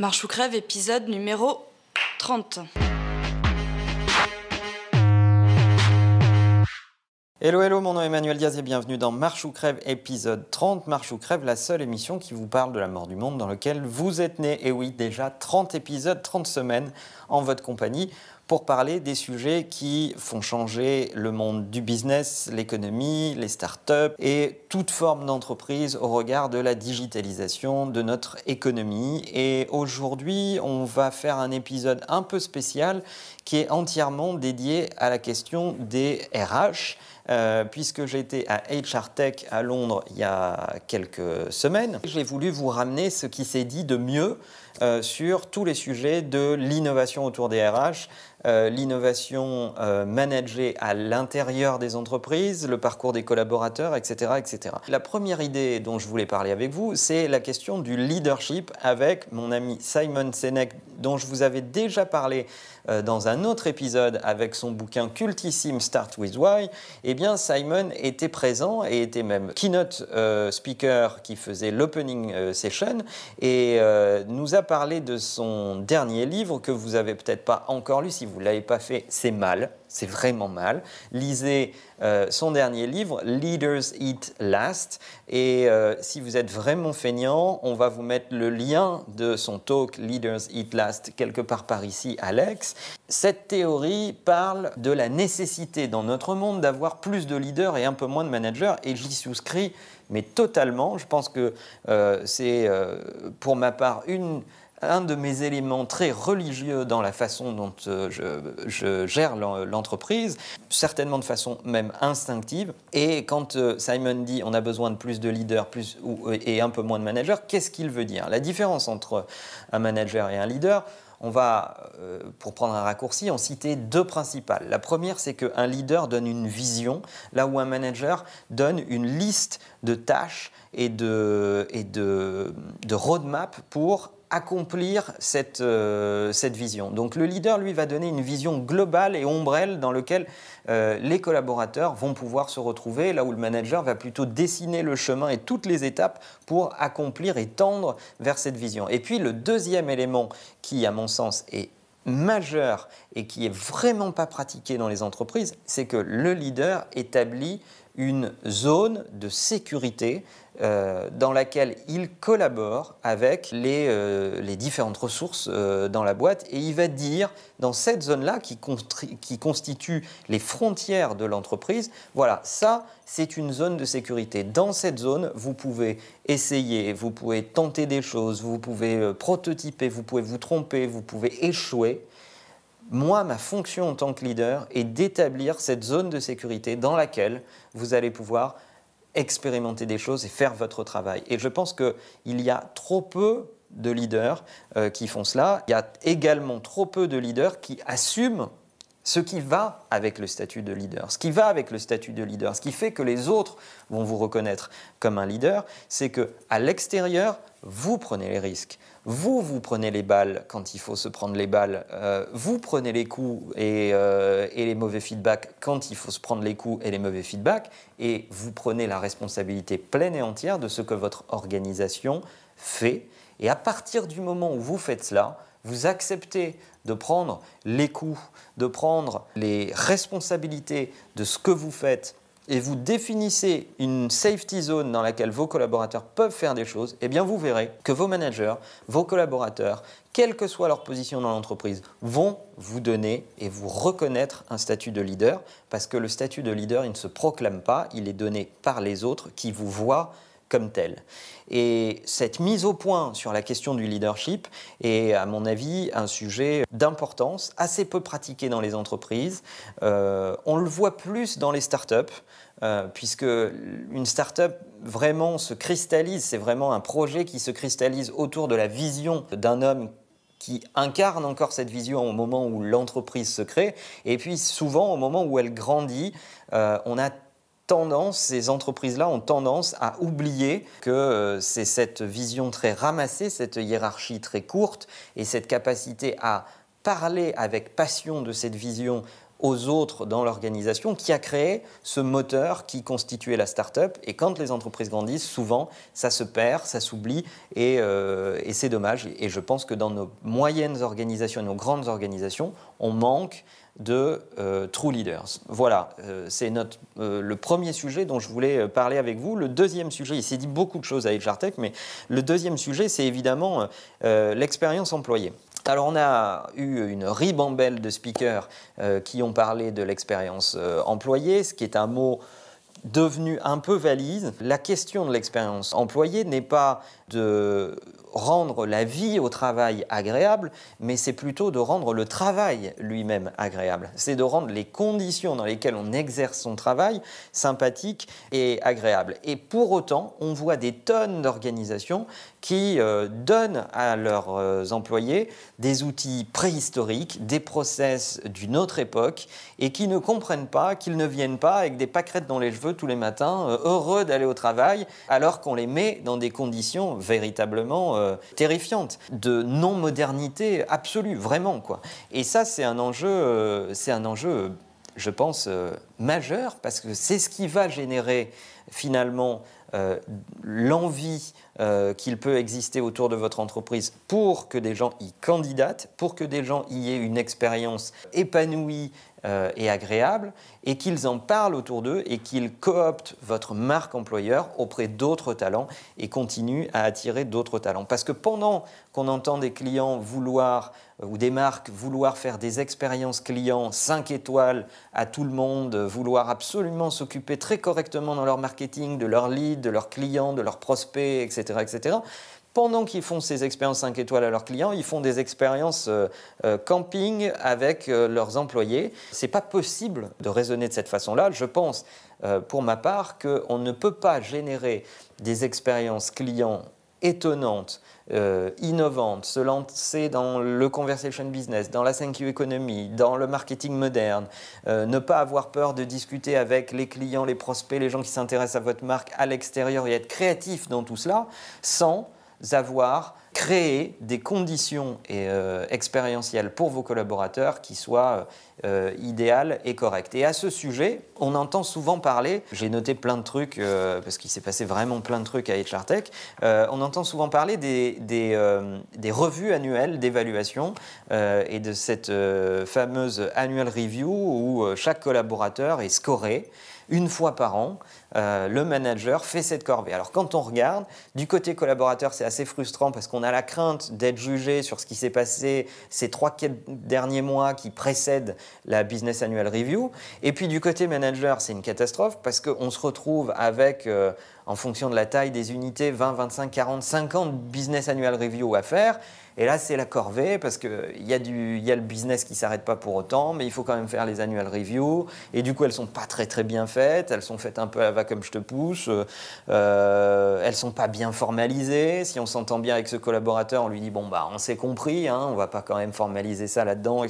Marche ou crève, épisode numéro 30. Hello, hello, mon nom est Emmanuel Diaz et bienvenue dans Marche ou Crève, épisode 30. Marche ou Crève, la seule émission qui vous parle de la mort du monde dans lequel vous êtes né. Et oui, déjà 30 épisodes, 30 semaines en votre compagnie parler des sujets qui font changer le monde du business, l'économie, les startups et toute forme d'entreprise au regard de la digitalisation de notre économie. Et aujourd'hui, on va faire un épisode un peu spécial qui est entièrement dédié à la question des RH. Euh, puisque j'étais à HR Tech à Londres il y a quelques semaines, j'ai voulu vous ramener ce qui s'est dit de mieux euh, sur tous les sujets de l'innovation autour des RH, euh, l'innovation euh, managée à l'intérieur des entreprises, le parcours des collaborateurs, etc., etc. La première idée dont je voulais parler avec vous, c'est la question du leadership avec mon ami Simon Sinek, dont je vous avais déjà parlé dans un autre épisode avec son bouquin cultissime Start with Why. Eh bien, Simon était présent et était même keynote speaker qui faisait l'opening session et nous a parlé de son dernier livre que vous avez peut-être pas encore lu si vous l'avez pas fait, c'est mal, c'est vraiment mal. Lisez euh, son dernier livre, Leaders Eat Last. Et euh, si vous êtes vraiment feignant, on va vous mettre le lien de son talk Leaders Eat Last quelque part par ici, Alex. Cette théorie parle de la nécessité dans notre monde d'avoir plus de leaders et un peu moins de managers. Et j'y souscris, mais totalement. Je pense que euh, c'est pour ma part une un de mes éléments très religieux dans la façon dont euh, je, gère l'entreprise, certainement de façon même instinctive. Et quand euh, Simon dit on a besoin de plus de leaders et un peu moins de managers, qu'est-ce qu'il veut dire? La différence entre un manager et un leader, on va, euh, pour prendre un raccourci, en citer deux principales. La première, c'est qu'un leader donne une vision, là où un manager donne une liste de tâches et de, et de roadmap pour accomplir cette, euh, cette vision. Donc le leader, lui, va donner une vision globale et ombrelle dans laquelle euh, les collaborateurs vont pouvoir se retrouver, là où le manager va plutôt dessiner le chemin et toutes les étapes pour accomplir et tendre vers cette vision. Et puis le deuxième élément qui, à mon sens, est majeur et qui est vraiment pas pratiqué dans les entreprises, c'est que le leader établit une zone de sécurité euh, dans laquelle il collabore avec les, euh, les différentes ressources euh, dans la boîte et il va dire dans cette zone-là qui, qui, constitue les frontières de l'entreprise, voilà, ça c'est une zone de sécurité. Dans cette zone, vous pouvez essayer, vous pouvez tenter des choses, vous pouvez prototyper, vous pouvez vous tromper, vous pouvez échouer. Moi, ma fonction en tant que leader est d'établir cette zone de sécurité dans laquelle vous allez pouvoir expérimenter des choses et faire votre travail. Et je pense qu'il y a trop peu de leaders euh, qui font cela. Il y a également trop peu de leaders qui assument ce qui va avec le statut de leader. Ce qui va avec le statut de leader, ce qui fait que les autres vont vous reconnaître comme un leader, c'est que à l'extérieur, vous prenez les risques. Vous, vous prenez les balles quand il faut se prendre les balles. Euh, vous prenez les coups euh, et, les mauvais feedbacks quand il faut se prendre les coups et les mauvais feedbacks. Et vous prenez la responsabilité pleine et entière de ce que votre organisation fait. Et à partir du moment où vous faites cela, vous acceptez de prendre les coups, de prendre les responsabilités de ce que vous faites et vous définissez une safety zone dans laquelle vos collaborateurs peuvent faire des choses, eh bien vous verrez que vos managers, vos collaborateurs, quelle que soit leur position dans l'entreprise, vont vous donner et vous reconnaître un statut de leader, parce que le statut de leader, il ne se proclame pas, il est donné par les autres qui vous voient comme tel. Et cette mise au point sur la question du leadership est, à mon avis, un sujet d'importance, assez peu pratiqué dans les entreprises. Euh, on le voit plus dans les startups, euh, puisque une startup vraiment se cristallise, c'est vraiment un projet qui se cristallise autour de la vision d'un homme qui incarne encore cette vision au moment où l'entreprise se crée, et puis souvent au moment où elle grandit, euh, on a tendance, ces entreprises-là ont tendance à oublier que euh, c'est cette vision très ramassée, cette hiérarchie très courte et cette capacité à parler avec passion de cette vision aux autres dans l'organisation qui a créé ce moteur qui constituait la start-up. Et quand les entreprises grandissent, souvent, ça se perd, ça s'oublie, et, euh, c'est dommage. Et je pense que dans nos moyennes organisations nos grandes organisations, on manque de euh, True Leaders. Voilà, euh, c'est notre, le premier sujet dont je voulais parler avec vous. Le deuxième sujet, il s'est dit beaucoup de choses à HR Tech, mais le deuxième sujet, c'est évidemment l'expérience employée. Alors on a eu une ribambelle de speakers euh, qui ont parlé de l'expérience euh, employée, ce qui est un mot devenu un peu valise. La question de l'expérience employée n'est pas de rendre la vie au travail agréable, mais c'est plutôt de rendre le travail lui-même agréable. C'est de rendre les conditions dans lesquelles on exerce son travail sympathiques et agréables. Et pour autant, on voit des tonnes d'organisations qui euh, donnent à leurs euh, employés des outils préhistoriques, des process d'une autre époque, et qui ne comprennent pas qu'ils ne viennent pas avec des pâquerettes dans les cheveux tous les matins, euh, heureux d'aller au travail, alors qu'on les met dans des conditions véritablement terrifiantes, de non-modernité absolue, vraiment. Quoi. Et ça, c'est un enjeu, c'est un enjeu je pense, majeur, parce que c'est ce qui va générer finalement euh, l'envie euh, qu'il peut exister autour de votre entreprise pour que des gens y candidatent, pour que des gens y aient une expérience épanouie euh, et agréable, et qu'ils en parlent autour d'eux et qu'ils cooptent votre marque employeur auprès d'autres talents et continuent à attirer d'autres talents. Parce que pendant qu'on entend des clients vouloir euh, ou des marques vouloir faire des expériences clients 5 étoiles à tout le monde, vouloir absolument s'occuper très correctement dans leur marketing de leurs leads, de leurs clients, de leurs prospects, etc., etc pendant qu'ils font ces expériences 5 étoiles à leurs clients, ils font des expériences euh, euh, camping avec euh, leurs employés. Ce n'est pas possible de raisonner de cette façon-là. Je pense, pour ma part, qu'on ne peut pas générer des expériences clients étonnantes, innovantes, se lancer dans le conversation business, dans la 5Q economy, dans le marketing moderne, ne pas avoir peur de discuter avec les clients, les prospects, les gens qui s'intéressent à votre marque à l'extérieur et être créatif dans tout cela, sans avoir créé des conditions euh, expérientielles pour vos collaborateurs qui soient euh, idéales et correctes. Et à ce sujet, on entend souvent parler, j'ai noté plein de trucs, euh, parce qu'il s'est passé vraiment plein de trucs à HR Tech, on entend souvent parler des, des revues annuelles d'évaluation et de cette fameuse annual review où chaque collaborateur est scoré une fois par an, euh, le manager fait cette corvée. Alors quand on regarde, du côté collaborateur, c'est assez frustrant parce qu'on a la crainte d'être jugé sur ce qui s'est passé ces trois derniers mois qui précèdent la Business Annual Review. Et puis du côté manager, c'est une catastrophe parce qu'on se retrouve avec... Euh, en fonction de la taille des unités, 20, 25, 40, 50 business annual review à faire. Et là, c'est la corvée parce qu'il y, a y a le business qui ne s'arrête pas pour autant, mais il faut quand même faire les annual reviews. Et du coup, elles ne sont pas très très bien faites. Elles sont faites un peu à va comme je te pousse. Euh, elles ne sont pas bien formalisées. Si on s'entend bien avec ce collaborateur, on lui dit bon, bah, on s'est compris, hein, on ne va pas quand même formaliser ça là-dedans.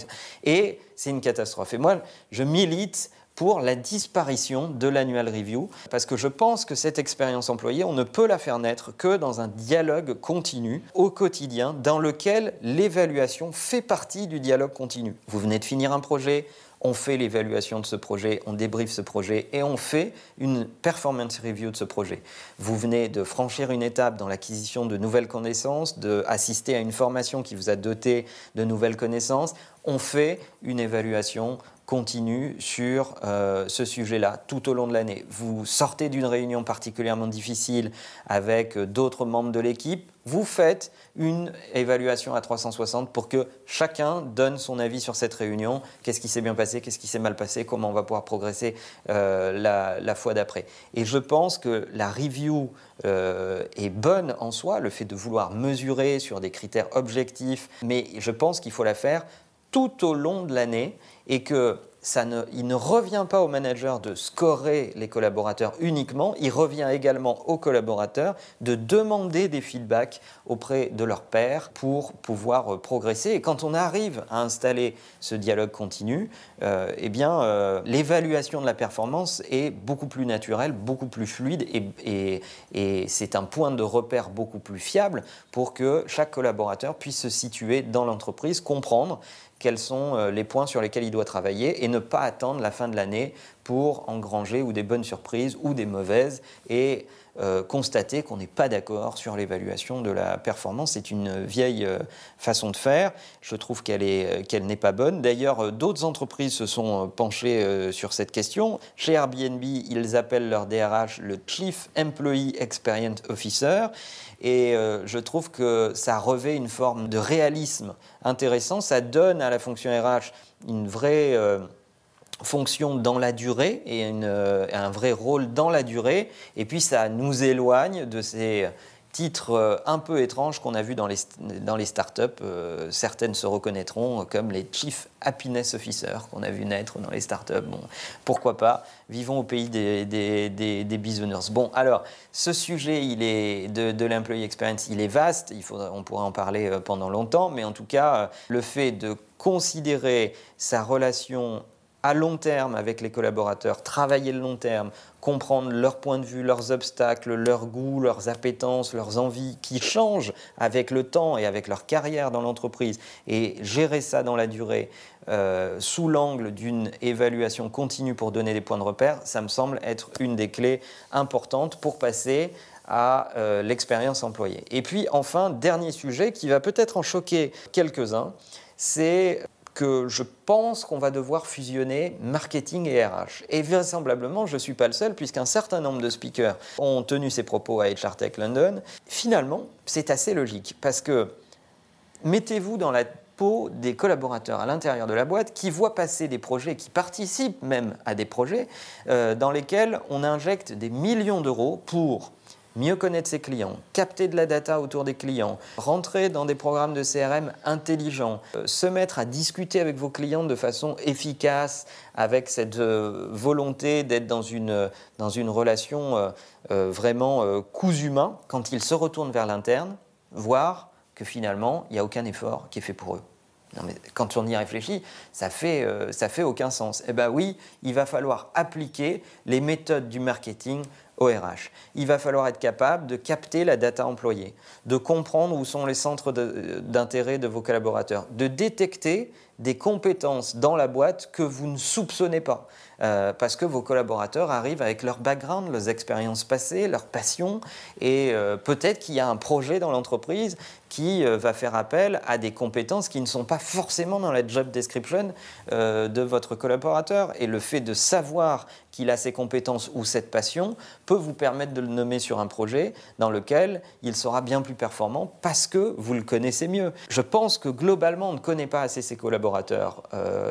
Et c'est une catastrophe. Et moi, je milite pour la disparition de l'annual review, parce que je pense que cette expérience employée, on ne peut la faire naître que dans un dialogue continu au quotidien, dans lequel l'évaluation fait partie du dialogue continu. Vous venez de finir un projet, on fait l'évaluation de ce projet, on débriefe ce projet et on fait une performance review de ce projet. Vous venez de franchir une étape dans l'acquisition de nouvelles connaissances, d'assister à une formation qui vous a doté de nouvelles connaissances. On fait une évaluation continue sur euh, ce sujet-là tout au long de l'année. Vous sortez d'une réunion particulièrement difficile avec euh, d'autres membres de l'équipe, vous faites une évaluation à 360 pour que chacun donne son avis sur cette réunion, qu'est-ce qui s'est bien passé, qu'est-ce qui s'est mal passé, comment on va pouvoir progresser euh, la, fois d'après. Et je pense que la review est bonne en soi, le fait de vouloir mesurer sur des critères objectifs, mais je pense qu'il faut la faire tout au long de l'année et que il ne revient pas au manager de scorer les collaborateurs uniquement, il revient également aux collaborateurs de demander des feedbacks auprès de leurs pairs pour pouvoir euh, progresser. Et quand on arrive à installer ce dialogue continu, euh, eh bien, euh, l'évaluation de la performance est beaucoup plus naturelle, beaucoup plus fluide et c'est un point de repère beaucoup plus fiable pour que chaque collaborateur puisse se situer dans l'entreprise, comprendre quels sont les points sur lesquels il doit travailler et ne pas attendre la fin de l'année pour engranger ou des bonnes surprises ou des mauvaises et euh, constater qu'on n'est pas d'accord sur l'évaluation de la performance. C'est une vieille euh, façon de faire. Je trouve qu'elle qu'elle n'est pas bonne. D'ailleurs, d'autres entreprises se sont penchées sur cette question. Chez Airbnb, ils appellent leur DRH le Chief Employee Experience Officer. Et euh, je trouve que ça revêt une forme de réalisme intéressant. Ça donne à la fonction RH une vraie euh, fonction dans la durée et euh, un vrai rôle dans la durée. Et puis ça nous éloigne de ces titre euh, un peu étrange qu'on a vu dans les, dans les startups. Euh, certaines se reconnaîtront comme les Chief Happiness Officers qu'on a vu naître dans les startups. Bon, pourquoi pas? Vivons au pays des, des, des, business. Bon, alors, ce sujet il est de, de l'employee experience, il est vaste. Il faudra, on pourrait en parler pendant longtemps, mais en tout cas, le fait de considérer sa relation à long terme avec les collaborateurs, travailler le long terme, comprendre leurs points de vue, leurs obstacles, leurs goûts, leurs appétences, leurs envies qui changent avec le temps et avec leur carrière dans l'entreprise et gérer ça dans la durée euh, sous l'angle d'une évaluation continue pour donner des points de repère, ça me semble être une des clés importantes pour passer à euh, l'expérience employée. Et puis enfin, dernier sujet qui va peut-être en choquer quelques-uns, c'est que je pense qu'on va devoir fusionner marketing et RH. Et vraisemblablement, je ne suis pas le seul, puisqu'un certain nombre de speakers ont tenu ces propos à HR Tech London. Finalement, c'est assez logique, parce que mettez-vous dans la peau des collaborateurs à l'intérieur de la boîte qui voient passer des projets, qui participent même à des projets euh, dans lesquels on injecte des millions d'euros pour mieux connaître ses clients, capter de la data autour des clients, rentrer dans des programmes de CRM intelligents, euh, se mettre à discuter avec vos clients de façon efficace, avec cette euh, volonté d'être dans une, dans une relation euh, vraiment cousu humain quand ils se retournent vers l'interne, voir que finalement, il n'y a aucun effort qui est fait pour eux. Mais quand on y réfléchit, ça fait, ça fait aucun sens. Eh bien oui, il va falloir appliquer les méthodes du marketing ORH. Il va falloir être capable de capter la data employée, de comprendre où sont les centres d'intérêt de, vos collaborateurs, de détecter des compétences dans la boîte que vous ne soupçonnez pas. Euh, parce que vos collaborateurs arrivent avec leur background, leurs expériences passées, leurs passions, et euh, peut-être qu'il y a un projet dans l'entreprise qui euh, va faire appel à des compétences qui ne sont pas forcément dans la job description de votre collaborateur. Et le fait de savoir qu'il a ces compétences ou cette passion peut vous permettre de le nommer sur un projet dans lequel il sera bien plus performant parce que vous le connaissez mieux. Je pense que globalement, on ne connaît pas assez ses collaborateurs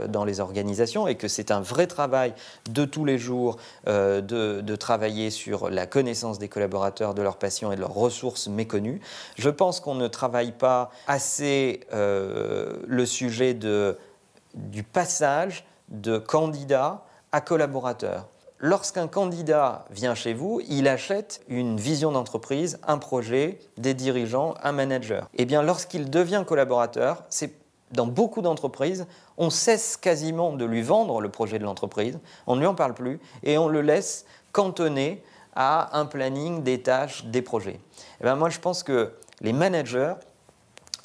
dans les organisations et que c'est un vrai travail de tous les jours euh, de, travailler sur la connaissance des collaborateurs, de leurs patients et de leurs ressources méconnues. Je pense qu'on ne travaille pas assez euh, le sujet du passage de candidat à collaborateur. Lorsqu'un candidat vient chez vous, il achète une vision d'entreprise, un projet, des dirigeants, un manager. Eh bien, lorsqu'il devient collaborateur, c'est dans beaucoup d'entreprises, on cesse quasiment de lui vendre le projet de l'entreprise, on ne lui en parle plus et on le laisse cantonner à un planning des tâches, des projets. Et eh ben moi, je pense que les managers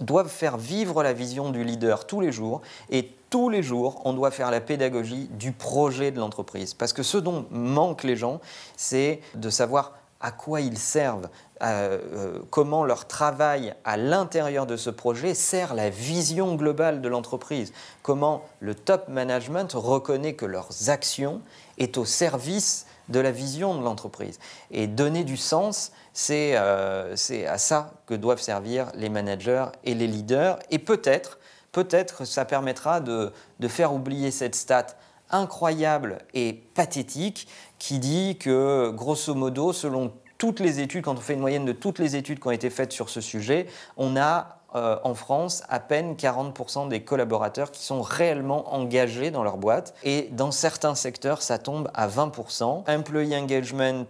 doivent faire vivre la vision du leader tous les jours et tous les jours, on doit faire la pédagogie du projet de l'entreprise. Parce que ce dont manquent les gens, c'est de savoir à quoi ils servent, euh, euh, comment leur travail à l'intérieur de ce projet sert la vision globale de l'entreprise, comment le top management reconnaît que leurs actions est au service de la vision de l'entreprise. Et donner du sens, c'est euh, à ça que doivent servir les managers et les leaders. Et peut-être, peut-être ça permettra de, de faire oublier cette stat incroyable et pathétique qui dit que, grosso modo, selon toutes les études, quand on fait une moyenne de toutes les études qui ont été faites sur ce sujet, on a euh, en France à peine 40% des collaborateurs qui sont réellement engagés dans leur boîte. Et dans certains secteurs, ça tombe à 20%. Employee engagement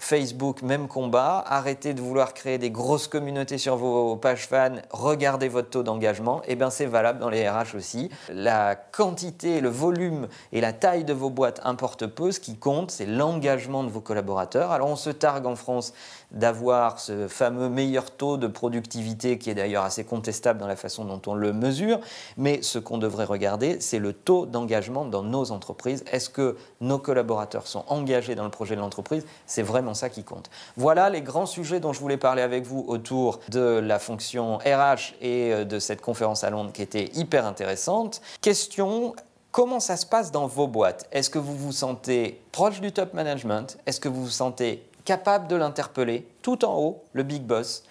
Facebook, même combat. Arrêtez de vouloir créer des grosses communautés sur vos pages fans. Regardez votre taux d'engagement. Et eh bien, c'est valable dans les RH aussi. La quantité, le volume et la taille de vos boîtes importent peu. Ce qui compte, c'est l'engagement de vos collaborateurs. Alors, on se targue en France d'avoir ce fameux meilleur taux de productivité qui est d'ailleurs assez contestable dans la façon dont on le mesure, mais ce qu'on devrait regarder, c'est le taux d'engagement dans nos entreprises. Est-ce que nos collaborateurs sont engagés dans le projet de l'entreprise? C'est vraiment ça qui compte. Voilà les grands sujets dont je voulais parler avec vous autour de la fonction RH et euh, de cette conférence à Londres qui était hyper intéressante. Question, Comment ça se passe dans vos boîtes? Est-ce que vous vous sentez proche du top management? Est-ce que vous vous sentez capable de l'interpeller tout en haut, le big boss?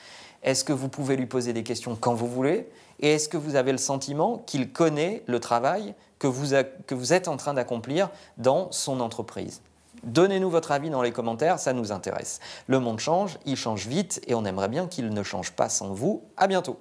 Est-ce que vous pouvez lui poser des questions quand vous voulez? Et est-ce que vous avez le sentiment qu'il connaît le travail que vous, que vous êtes en train d'accomplir dans son entreprise? Donnez-nous votre avis dans les commentaires, ça nous intéresse. Le monde change, il change vite et on aimerait bien qu'il ne change pas sans vous. À bientôt.